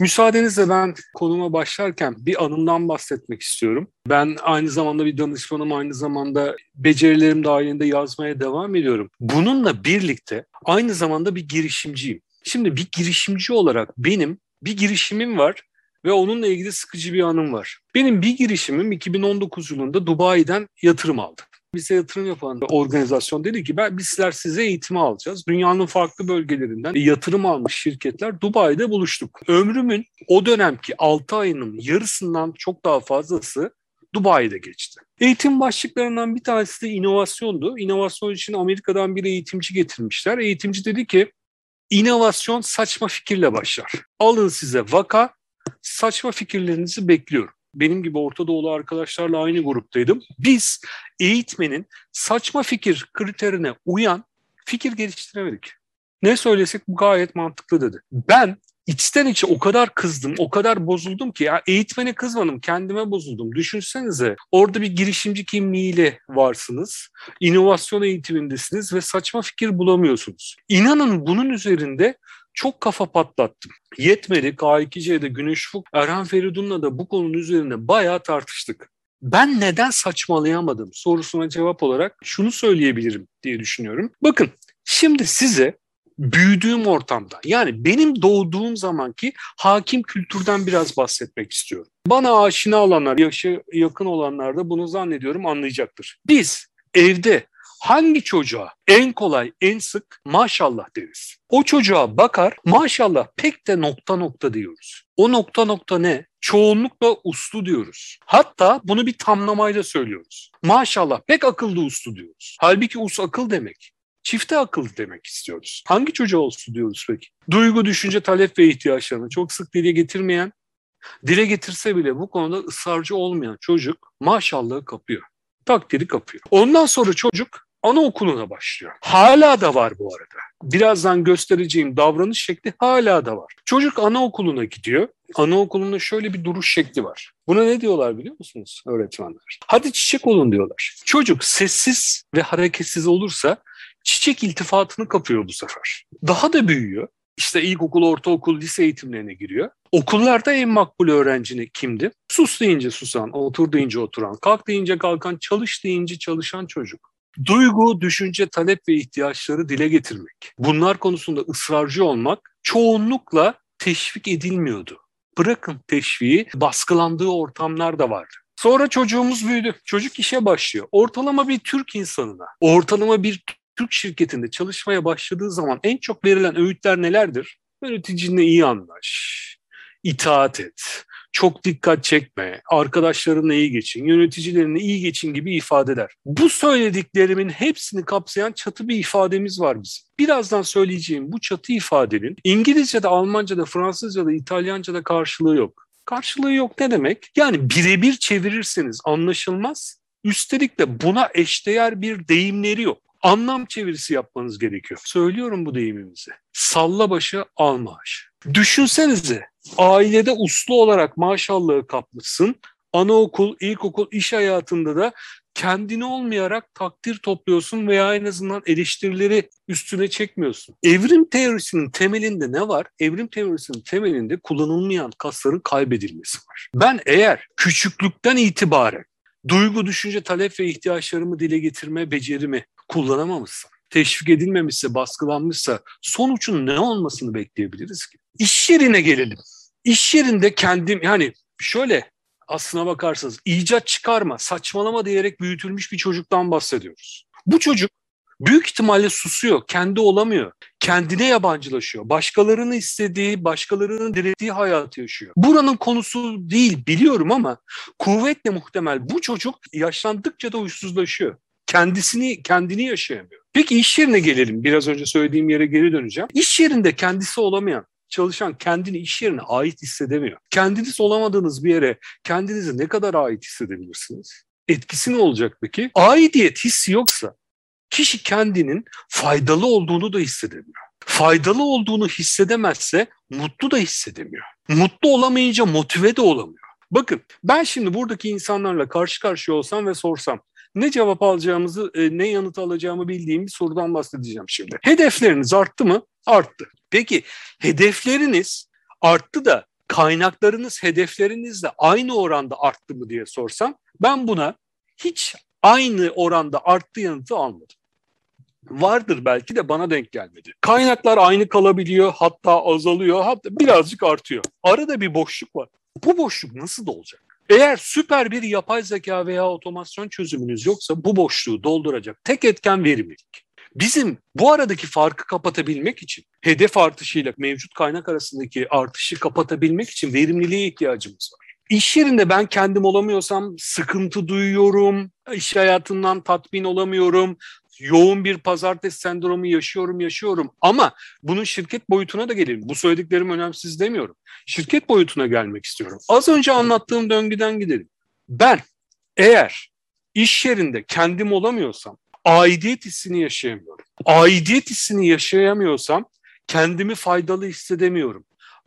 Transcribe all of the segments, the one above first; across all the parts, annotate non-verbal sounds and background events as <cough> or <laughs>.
Müsaadenizle ben konuma başlarken bir anımdan bahsetmek istiyorum. Ben aynı zamanda bir danışmanım, aynı zamanda becerilerim dahilinde yazmaya devam ediyorum. Bununla birlikte aynı zamanda bir girişimciyim. Şimdi bir girişimci olarak benim bir girişimim var ve onunla ilgili sıkıcı bir anım var. Benim bir girişimim 2019 yılında Dubai'den yatırım aldı bize yatırım yapan organizasyon dedi ki ben bizler size eğitimi alacağız. Dünyanın farklı bölgelerinden yatırım almış şirketler Dubai'de buluştuk. Ömrümün o dönemki 6 ayının yarısından çok daha fazlası Dubai'de geçti. Eğitim başlıklarından bir tanesi de inovasyondu. İnovasyon için Amerika'dan bir eğitimci getirmişler. Eğitimci dedi ki inovasyon saçma fikirle başlar. Alın size vaka, saçma fikirlerinizi bekliyorum benim gibi Orta Doğulu arkadaşlarla aynı gruptaydım. Biz eğitmenin saçma fikir kriterine uyan fikir geliştiremedik. Ne söylesek bu gayet mantıklı dedi. Ben içten içe o kadar kızdım, o kadar bozuldum ki ya eğitmene kızmadım, kendime bozuldum. Düşünsenize orada bir girişimci kimliğiyle varsınız, inovasyon eğitimindesiniz ve saçma fikir bulamıyorsunuz. İnanın bunun üzerinde çok kafa patlattım. Yetmedi K2C'de Güneş Fuk, Erhan Feridun'la da bu konunun üzerinde bayağı tartıştık. Ben neden saçmalayamadım sorusuna cevap olarak şunu söyleyebilirim diye düşünüyorum. Bakın şimdi size büyüdüğüm ortamda yani benim doğduğum zamanki hakim kültürden biraz bahsetmek istiyorum. Bana aşina olanlar, yaşı yakın olanlar da bunu zannediyorum anlayacaktır. Biz evde hangi çocuğa en kolay, en sık maşallah deriz. O çocuğa bakar maşallah pek de nokta nokta diyoruz. O nokta nokta ne? Çoğunlukla uslu diyoruz. Hatta bunu bir tamlamayla söylüyoruz. Maşallah pek akıllı uslu diyoruz. Halbuki us akıl demek. Çifte akıl demek istiyoruz. Hangi çocuğa uslu diyoruz peki? Duygu, düşünce, talep ve ihtiyaçlarını çok sık dile getirmeyen, dile getirse bile bu konuda ısrarcı olmayan çocuk maşallahı kapıyor takdiri kapıyor. Ondan sonra çocuk anaokuluna başlıyor. Hala da var bu arada. Birazdan göstereceğim davranış şekli hala da var. Çocuk anaokuluna gidiyor. Anaokulunda şöyle bir duruş şekli var. Buna ne diyorlar biliyor musunuz öğretmenler? Hadi çiçek olun diyorlar. Çocuk sessiz ve hareketsiz olursa çiçek iltifatını kapıyor bu sefer. Daha da büyüyor. İşte ilkokul, ortaokul, lise eğitimlerine giriyor. Okullarda en makbul öğrenci kimdi? Sus deyince susan, otur deyince oturan, kalk deyince kalkan, çalış deyince çalışan çocuk. Duygu, düşünce, talep ve ihtiyaçları dile getirmek. Bunlar konusunda ısrarcı olmak çoğunlukla teşvik edilmiyordu. Bırakın teşviği, baskılandığı ortamlar da vardı. Sonra çocuğumuz büyüdü. Çocuk işe başlıyor. Ortalama bir Türk insanına, ortalama bir Türk şirketinde çalışmaya başladığı zaman en çok verilen öğütler nelerdir? Yöneticinle iyi anlaş, itaat et, çok dikkat çekme, arkadaşlarınla iyi geçin, yöneticilerinle iyi geçin gibi ifadeler. Bu söylediklerimin hepsini kapsayan çatı bir ifademiz var bizim. Birazdan söyleyeceğim bu çatı ifadenin İngilizce'de, Almanca'da, Fransızca'da, İtalyanca'da karşılığı yok. Karşılığı yok ne demek? Yani birebir çevirirseniz anlaşılmaz. Üstelik de buna eşdeğer bir deyimleri yok anlam çevirisi yapmanız gerekiyor. Söylüyorum bu deyimimizi. Salla başı al maaş. Düşünsenize ailede uslu olarak maşallahı kapmışsın. Anaokul, ilkokul, iş hayatında da kendini olmayarak takdir topluyorsun veya en azından eleştirileri üstüne çekmiyorsun. Evrim teorisinin temelinde ne var? Evrim teorisinin temelinde kullanılmayan kasların kaybedilmesi var. Ben eğer küçüklükten itibaren duygu, düşünce, talep ve ihtiyaçlarımı dile getirme becerimi kullanamamışsam, teşvik edilmemişse, baskılanmışsa sonucun ne olmasını bekleyebiliriz ki? İş yerine gelelim. İş yerinde kendim yani şöyle aslına bakarsanız icat çıkarma, saçmalama diyerek büyütülmüş bir çocuktan bahsediyoruz. Bu çocuk büyük ihtimalle susuyor, kendi olamıyor, kendine yabancılaşıyor. Başkalarını istediği, başkalarının direttiği hayatı yaşıyor. Buranın konusu değil biliyorum ama kuvvetle muhtemel bu çocuk yaşlandıkça da huysuzlaşıyor kendisini kendini yaşayamıyor. Peki iş yerine gelelim. Biraz önce söylediğim yere geri döneceğim. İş yerinde kendisi olamayan çalışan kendini iş yerine ait hissedemiyor. Kendiniz olamadığınız bir yere kendinizi ne kadar ait hissedebilirsiniz? Etkisi ne olacak peki? Aidiyet hissi yoksa kişi kendinin faydalı olduğunu da hissedemiyor. Faydalı olduğunu hissedemezse mutlu da hissedemiyor. Mutlu olamayınca motive de olamıyor. Bakın ben şimdi buradaki insanlarla karşı karşıya olsam ve sorsam ne cevap alacağımızı, e, ne yanıt alacağımı bildiğim bir sorudan bahsedeceğim şimdi. Hedefleriniz arttı mı? Arttı. Peki hedefleriniz arttı da kaynaklarınız, hedeflerinizle aynı oranda arttı mı diye sorsam ben buna hiç aynı oranda arttı yanıtı almadım. Vardır belki de bana denk gelmedi. Kaynaklar aynı kalabiliyor, hatta azalıyor, hatta birazcık artıyor. Arada bir boşluk var. Bu boşluk nasıl dolacak? Eğer süper bir yapay zeka veya otomasyon çözümünüz yoksa bu boşluğu dolduracak tek etken verimlilik. Bizim bu aradaki farkı kapatabilmek için, hedef artışıyla mevcut kaynak arasındaki artışı kapatabilmek için verimliliğe ihtiyacımız var. İş yerinde ben kendim olamıyorsam sıkıntı duyuyorum, iş hayatından tatmin olamıyorum, yoğun bir pazartesi sendromu yaşıyorum, yaşıyorum. Ama bunun şirket boyutuna da gelelim. Bu söylediklerim önemsiz demiyorum. Şirket boyutuna gelmek istiyorum. Az önce anlattığım döngüden gidelim. Ben eğer iş yerinde kendim olamıyorsam aidiyet hissini yaşayamıyorum. Aidiyet hissini yaşayamıyorsam kendimi faydalı hissedemiyorum.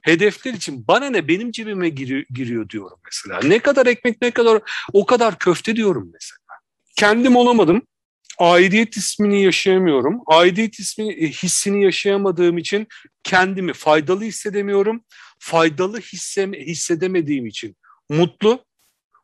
Hedefler için bana ne benim cebime giriyor, giriyor diyorum mesela. Ne kadar ekmek ne kadar o kadar köfte diyorum mesela. Kendim olamadım. Aidiyet ismini yaşayamıyorum. Aidiyet ismini, e, hissini yaşayamadığım için kendimi faydalı hissedemiyorum. Faydalı hisse, hissedemediğim için mutlu,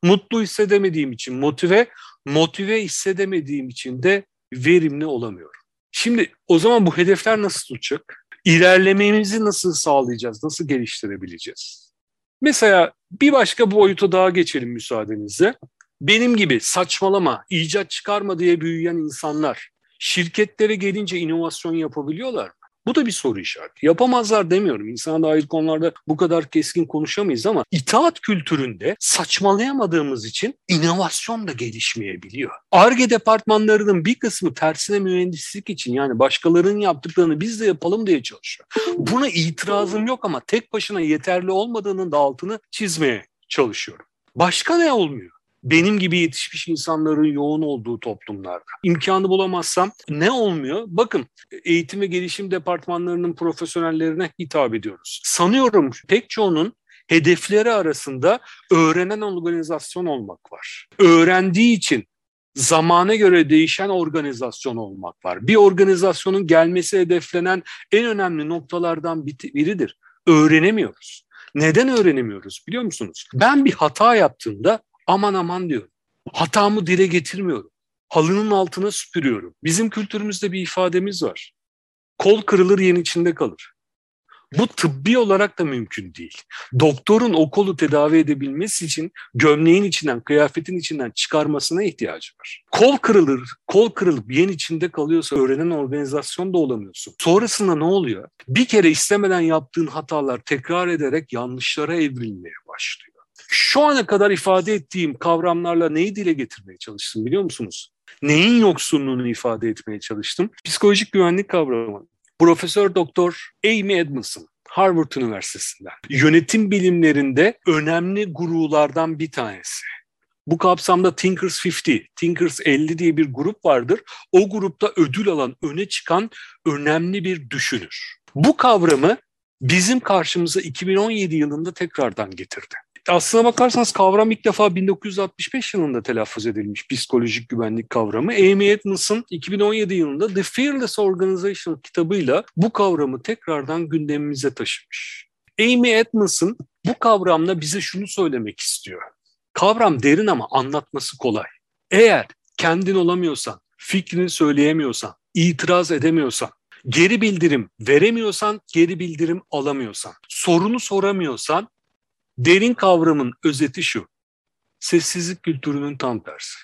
mutlu hissedemediğim için motive, motive hissedemediğim için de verimli olamıyorum. Şimdi o zaman bu hedefler nasıl tutacak? İlerlememizi nasıl sağlayacağız? Nasıl geliştirebileceğiz? Mesela bir başka boyuta daha geçelim müsaadenizle. Benim gibi saçmalama, icat çıkarma diye büyüyen insanlar şirketlere gelince inovasyon yapabiliyorlar mı? Bu da bir soru işareti. Yapamazlar demiyorum. İnsana dair konularda bu kadar keskin konuşamayız ama itaat kültüründe saçmalayamadığımız için inovasyon da gelişmeyebiliyor. ARGE departmanlarının bir kısmı tersine mühendislik için yani başkalarının yaptıklarını biz de yapalım diye çalışıyor. Buna itirazım yok ama tek başına yeterli olmadığının da altını çizmeye çalışıyorum. Başka ne olmuyor? Benim gibi yetişmiş insanların yoğun olduğu toplumlarda. İmkanı bulamazsam ne olmuyor? Bakın eğitim ve gelişim departmanlarının profesyonellerine hitap ediyoruz. Sanıyorum pek çoğunun hedefleri arasında öğrenen organizasyon olmak var. Öğrendiği için zamana göre değişen organizasyon olmak var. Bir organizasyonun gelmesi hedeflenen en önemli noktalardan biridir. Öğrenemiyoruz. Neden öğrenemiyoruz biliyor musunuz? Ben bir hata yaptığımda aman aman diyorum. Hatamı dile getirmiyorum. Halının altına süpürüyorum. Bizim kültürümüzde bir ifademiz var. Kol kırılır yen içinde kalır. Bu tıbbi olarak da mümkün değil. Doktorun o kolu tedavi edebilmesi için gömleğin içinden, kıyafetin içinden çıkarmasına ihtiyacı var. Kol kırılır, kol kırılıp yen içinde kalıyorsa öğrenen organizasyon da olamıyorsun. Sonrasında ne oluyor? Bir kere istemeden yaptığın hatalar tekrar ederek yanlışlara evrilmeye başlıyor şu ana kadar ifade ettiğim kavramlarla neyi dile getirmeye çalıştım biliyor musunuz? Neyin yoksunluğunu ifade etmeye çalıştım? Psikolojik güvenlik kavramı. Profesör Doktor Amy Edmondson Harvard Üniversitesi'nden. Yönetim bilimlerinde önemli gurulardan bir tanesi. Bu kapsamda Thinkers 50, Thinkers 50 diye bir grup vardır. O grupta ödül alan, öne çıkan önemli bir düşünür. Bu kavramı bizim karşımıza 2017 yılında tekrardan getirdi. Aslına bakarsanız kavram ilk defa 1965 yılında telaffuz edilmiş psikolojik güvenlik kavramı. Amy Edmondson 2017 yılında The Fearless Organization kitabıyla bu kavramı tekrardan gündemimize taşımış. Amy Edmondson bu kavramla bize şunu söylemek istiyor. Kavram derin ama anlatması kolay. Eğer kendin olamıyorsan, fikrini söyleyemiyorsan, itiraz edemiyorsan, geri bildirim veremiyorsan, geri bildirim alamıyorsan, sorunu soramıyorsan Derin kavramın özeti şu. Sessizlik kültürünün tam tersi.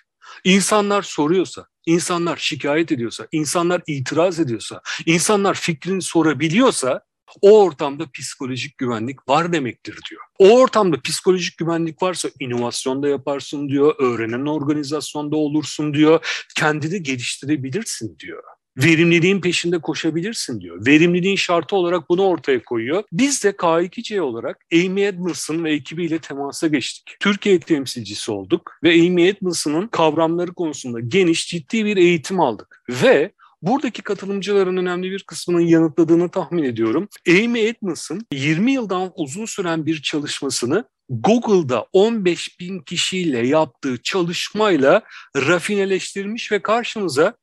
İnsanlar soruyorsa, insanlar şikayet ediyorsa, insanlar itiraz ediyorsa, insanlar fikrini sorabiliyorsa o ortamda psikolojik güvenlik var demektir diyor. O ortamda psikolojik güvenlik varsa inovasyonda yaparsın diyor, öğrenen organizasyonda olursun diyor, kendini geliştirebilirsin diyor verimliliğin peşinde koşabilirsin diyor. Verimliliğin şartı olarak bunu ortaya koyuyor. Biz de K2C olarak Amy Edmondson ve ekibiyle temasa geçtik. Türkiye temsilcisi olduk ve Amy Edmondson'ın kavramları konusunda geniş ciddi bir eğitim aldık. Ve Buradaki katılımcıların önemli bir kısmının yanıtladığını tahmin ediyorum. Amy Edmondson 20 yıldan uzun süren bir çalışmasını Google'da 15 bin kişiyle yaptığı çalışmayla rafineleştirmiş ve karşımıza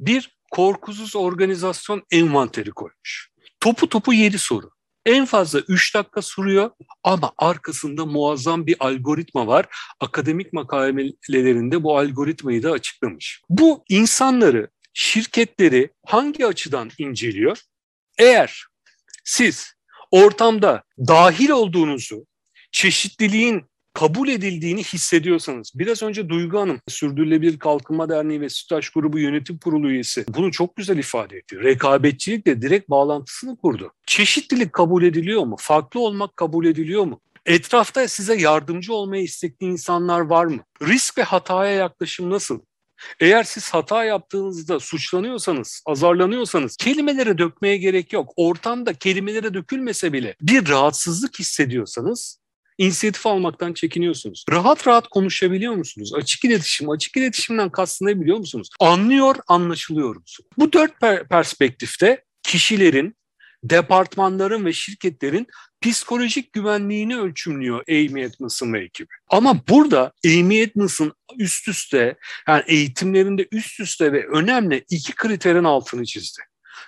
bir korkusuz organizasyon envanteri koymuş. Topu topu yedi soru. En fazla 3 dakika sürüyor ama arkasında muazzam bir algoritma var. Akademik makalelerinde bu algoritmayı da açıklamış. Bu insanları, şirketleri hangi açıdan inceliyor? Eğer siz ortamda dahil olduğunuzu, çeşitliliğin kabul edildiğini hissediyorsanız, biraz önce Duygu Hanım, Sürdürülebilir Kalkınma Derneği ve Sütaş Grubu Yönetim Kurulu üyesi bunu çok güzel ifade etti. Rekabetçilikle direkt bağlantısını kurdu. Çeşitlilik kabul ediliyor mu? Farklı olmak kabul ediliyor mu? Etrafta size yardımcı olmaya istekli insanlar var mı? Risk ve hataya yaklaşım nasıl? Eğer siz hata yaptığınızda suçlanıyorsanız, azarlanıyorsanız kelimelere dökmeye gerek yok. Ortamda kelimelere dökülmese bile bir rahatsızlık hissediyorsanız inisiyatif almaktan çekiniyorsunuz. Rahat rahat konuşabiliyor musunuz? Açık iletişim, açık iletişimden kastı ne biliyor musunuz? Anlıyor, anlaşılıyor musunuz? Bu dört per- perspektifte kişilerin, departmanların ve şirketlerin psikolojik güvenliğini ölçümlüyor Amy Edmondson ve ekibi. Ama burada Amy Edmondson üst üste, yani eğitimlerinde üst üste ve önemli iki kriterin altını çizdi.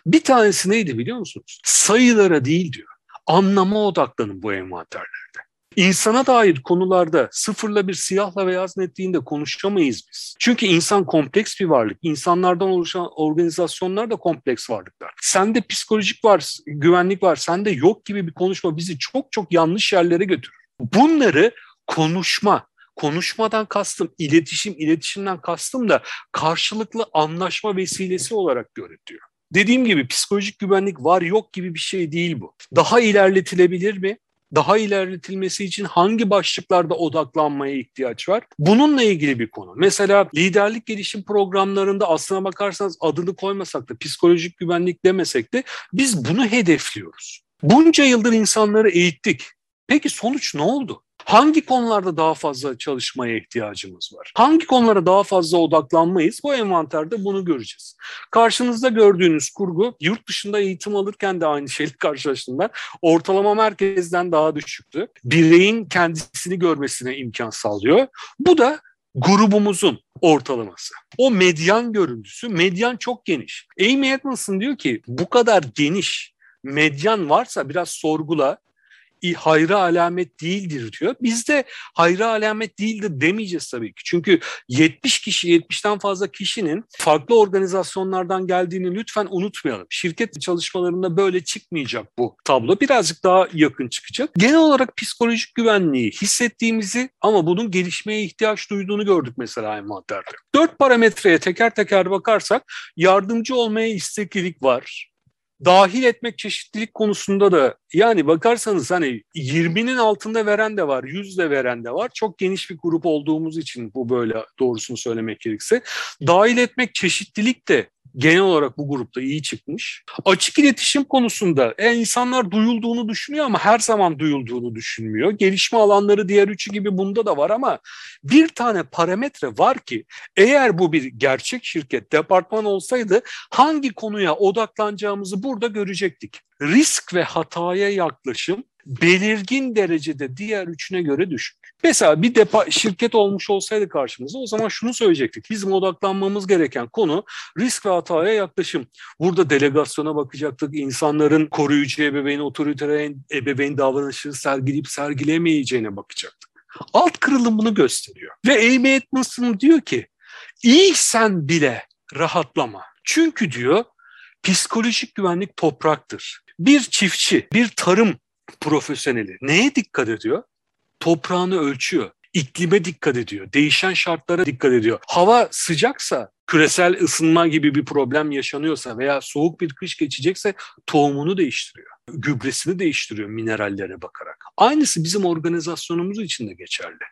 Bir tanesi neydi biliyor musunuz? Sayılara değil diyor. Anlama odaklanın bu envanterlerde. İnsana dair konularda sıfırla bir siyahla beyaz netliğinde konuşamayız biz. Çünkü insan kompleks bir varlık. İnsanlardan oluşan organizasyonlar da kompleks varlıklar. Sende psikolojik var, güvenlik var, sende yok gibi bir konuşma bizi çok çok yanlış yerlere götürür. Bunları konuşma, konuşmadan kastım iletişim, iletişimden kastım da karşılıklı anlaşma vesilesi olarak görün diyor. Dediğim gibi psikolojik güvenlik var yok gibi bir şey değil bu. Daha ilerletilebilir mi? Daha ilerletilmesi için hangi başlıklarda odaklanmaya ihtiyaç var? Bununla ilgili bir konu. Mesela liderlik gelişim programlarında aslına bakarsanız adını koymasak da psikolojik güvenlik demesek de biz bunu hedefliyoruz. Bunca yıldır insanları eğittik. Peki sonuç ne oldu? Hangi konularda daha fazla çalışmaya ihtiyacımız var? Hangi konulara daha fazla odaklanmayız? Bu envanterde bunu göreceğiz. Karşınızda gördüğünüz kurgu yurt dışında eğitim alırken de aynı şeyle <laughs> karşılaştım ben. Ortalama merkezden daha düşüktü. Bireyin kendisini görmesine imkan sağlıyor. Bu da grubumuzun ortalaması. O medyan görüntüsü, medyan çok geniş. Amy Edmondson diyor ki bu kadar geniş medyan varsa biraz sorgula hayra alamet değildir diyor. Biz de hayra alamet değildir demeyeceğiz tabii ki. Çünkü 70 kişi, 70'ten fazla kişinin farklı organizasyonlardan geldiğini lütfen unutmayalım. Şirket çalışmalarında böyle çıkmayacak bu tablo. Birazcık daha yakın çıkacak. Genel olarak psikolojik güvenliği hissettiğimizi ama bunun gelişmeye ihtiyaç duyduğunu gördük mesela envanterde. Dört parametreye teker teker bakarsak yardımcı olmaya isteklilik var dahil etmek çeşitlilik konusunda da yani bakarsanız hani 20'nin altında veren de var, 100 de veren de var. Çok geniş bir grup olduğumuz için bu böyle doğrusunu söylemek gerekirse. Dahil etmek çeşitlilik de genel olarak bu grupta iyi çıkmış. Açık iletişim konusunda e, insanlar duyulduğunu düşünüyor ama her zaman duyulduğunu düşünmüyor. Gelişme alanları diğer üçü gibi bunda da var ama bir tane parametre var ki eğer bu bir gerçek şirket, departman olsaydı hangi konuya odaklanacağımızı burada görecektik. Risk ve hataya yaklaşım belirgin derecede diğer üçüne göre düşük. Mesela bir depa şirket olmuş olsaydı karşımızda o zaman şunu söyleyecektik. Bizim odaklanmamız gereken konu risk ve hataya yaklaşım. Burada delegasyona bakacaktık. İnsanların koruyucu ebeveyn, otoriter ebeveyn davranışını sergileyip sergilemeyeceğine bakacaktık. Alt kırılım bunu gösteriyor. Ve Amy Edmondson diyor ki iyiysen bile rahatlama. Çünkü diyor psikolojik güvenlik topraktır. Bir çiftçi, bir tarım profesyoneli neye dikkat ediyor? Toprağını ölçüyor. İklime dikkat ediyor. Değişen şartlara dikkat ediyor. Hava sıcaksa küresel ısınma gibi bir problem yaşanıyorsa veya soğuk bir kış geçecekse tohumunu değiştiriyor. Gübresini değiştiriyor minerallere bakarak. Aynısı bizim organizasyonumuz için de geçerli.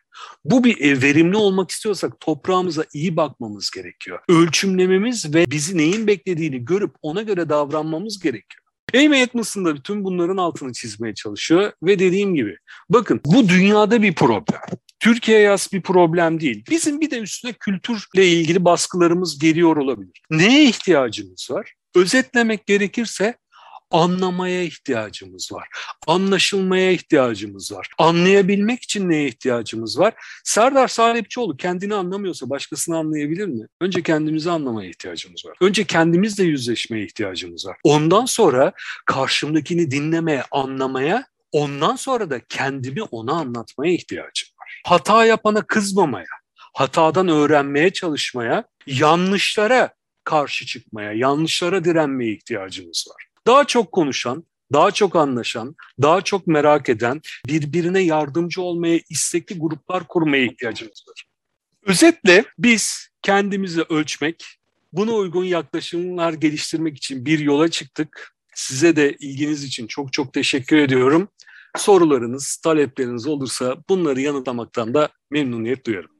Bu bir e, verimli olmak istiyorsak toprağımıza iyi bakmamız gerekiyor. Ölçümlememiz ve bizi neyin beklediğini görüp ona göre davranmamız gerekiyor. Amy Edmondson da bütün bunların altını çizmeye çalışıyor ve dediğim gibi bakın bu dünyada bir problem. Türkiye'ye yaz bir problem değil. Bizim bir de üstüne kültürle ilgili baskılarımız geliyor olabilir. Neye ihtiyacımız var? Özetlemek gerekirse anlamaya ihtiyacımız var. Anlaşılmaya ihtiyacımız var. Anlayabilmek için neye ihtiyacımız var? Serdar Salipçioğlu kendini anlamıyorsa başkasını anlayabilir mi? Önce kendimizi anlamaya ihtiyacımız var. Önce kendimizle yüzleşmeye ihtiyacımız var. Ondan sonra karşımdakini dinlemeye, anlamaya, ondan sonra da kendimi ona anlatmaya ihtiyacım var. Hata yapana kızmamaya, hatadan öğrenmeye çalışmaya, yanlışlara karşı çıkmaya, yanlışlara direnmeye ihtiyacımız var. Daha çok konuşan, daha çok anlaşan, daha çok merak eden, birbirine yardımcı olmaya istekli gruplar kurmaya ihtiyacımız var. Özetle biz kendimizi ölçmek, buna uygun yaklaşımlar geliştirmek için bir yola çıktık. Size de ilginiz için çok çok teşekkür ediyorum. Sorularınız, talepleriniz olursa bunları yanıtlamaktan da memnuniyet duyarım.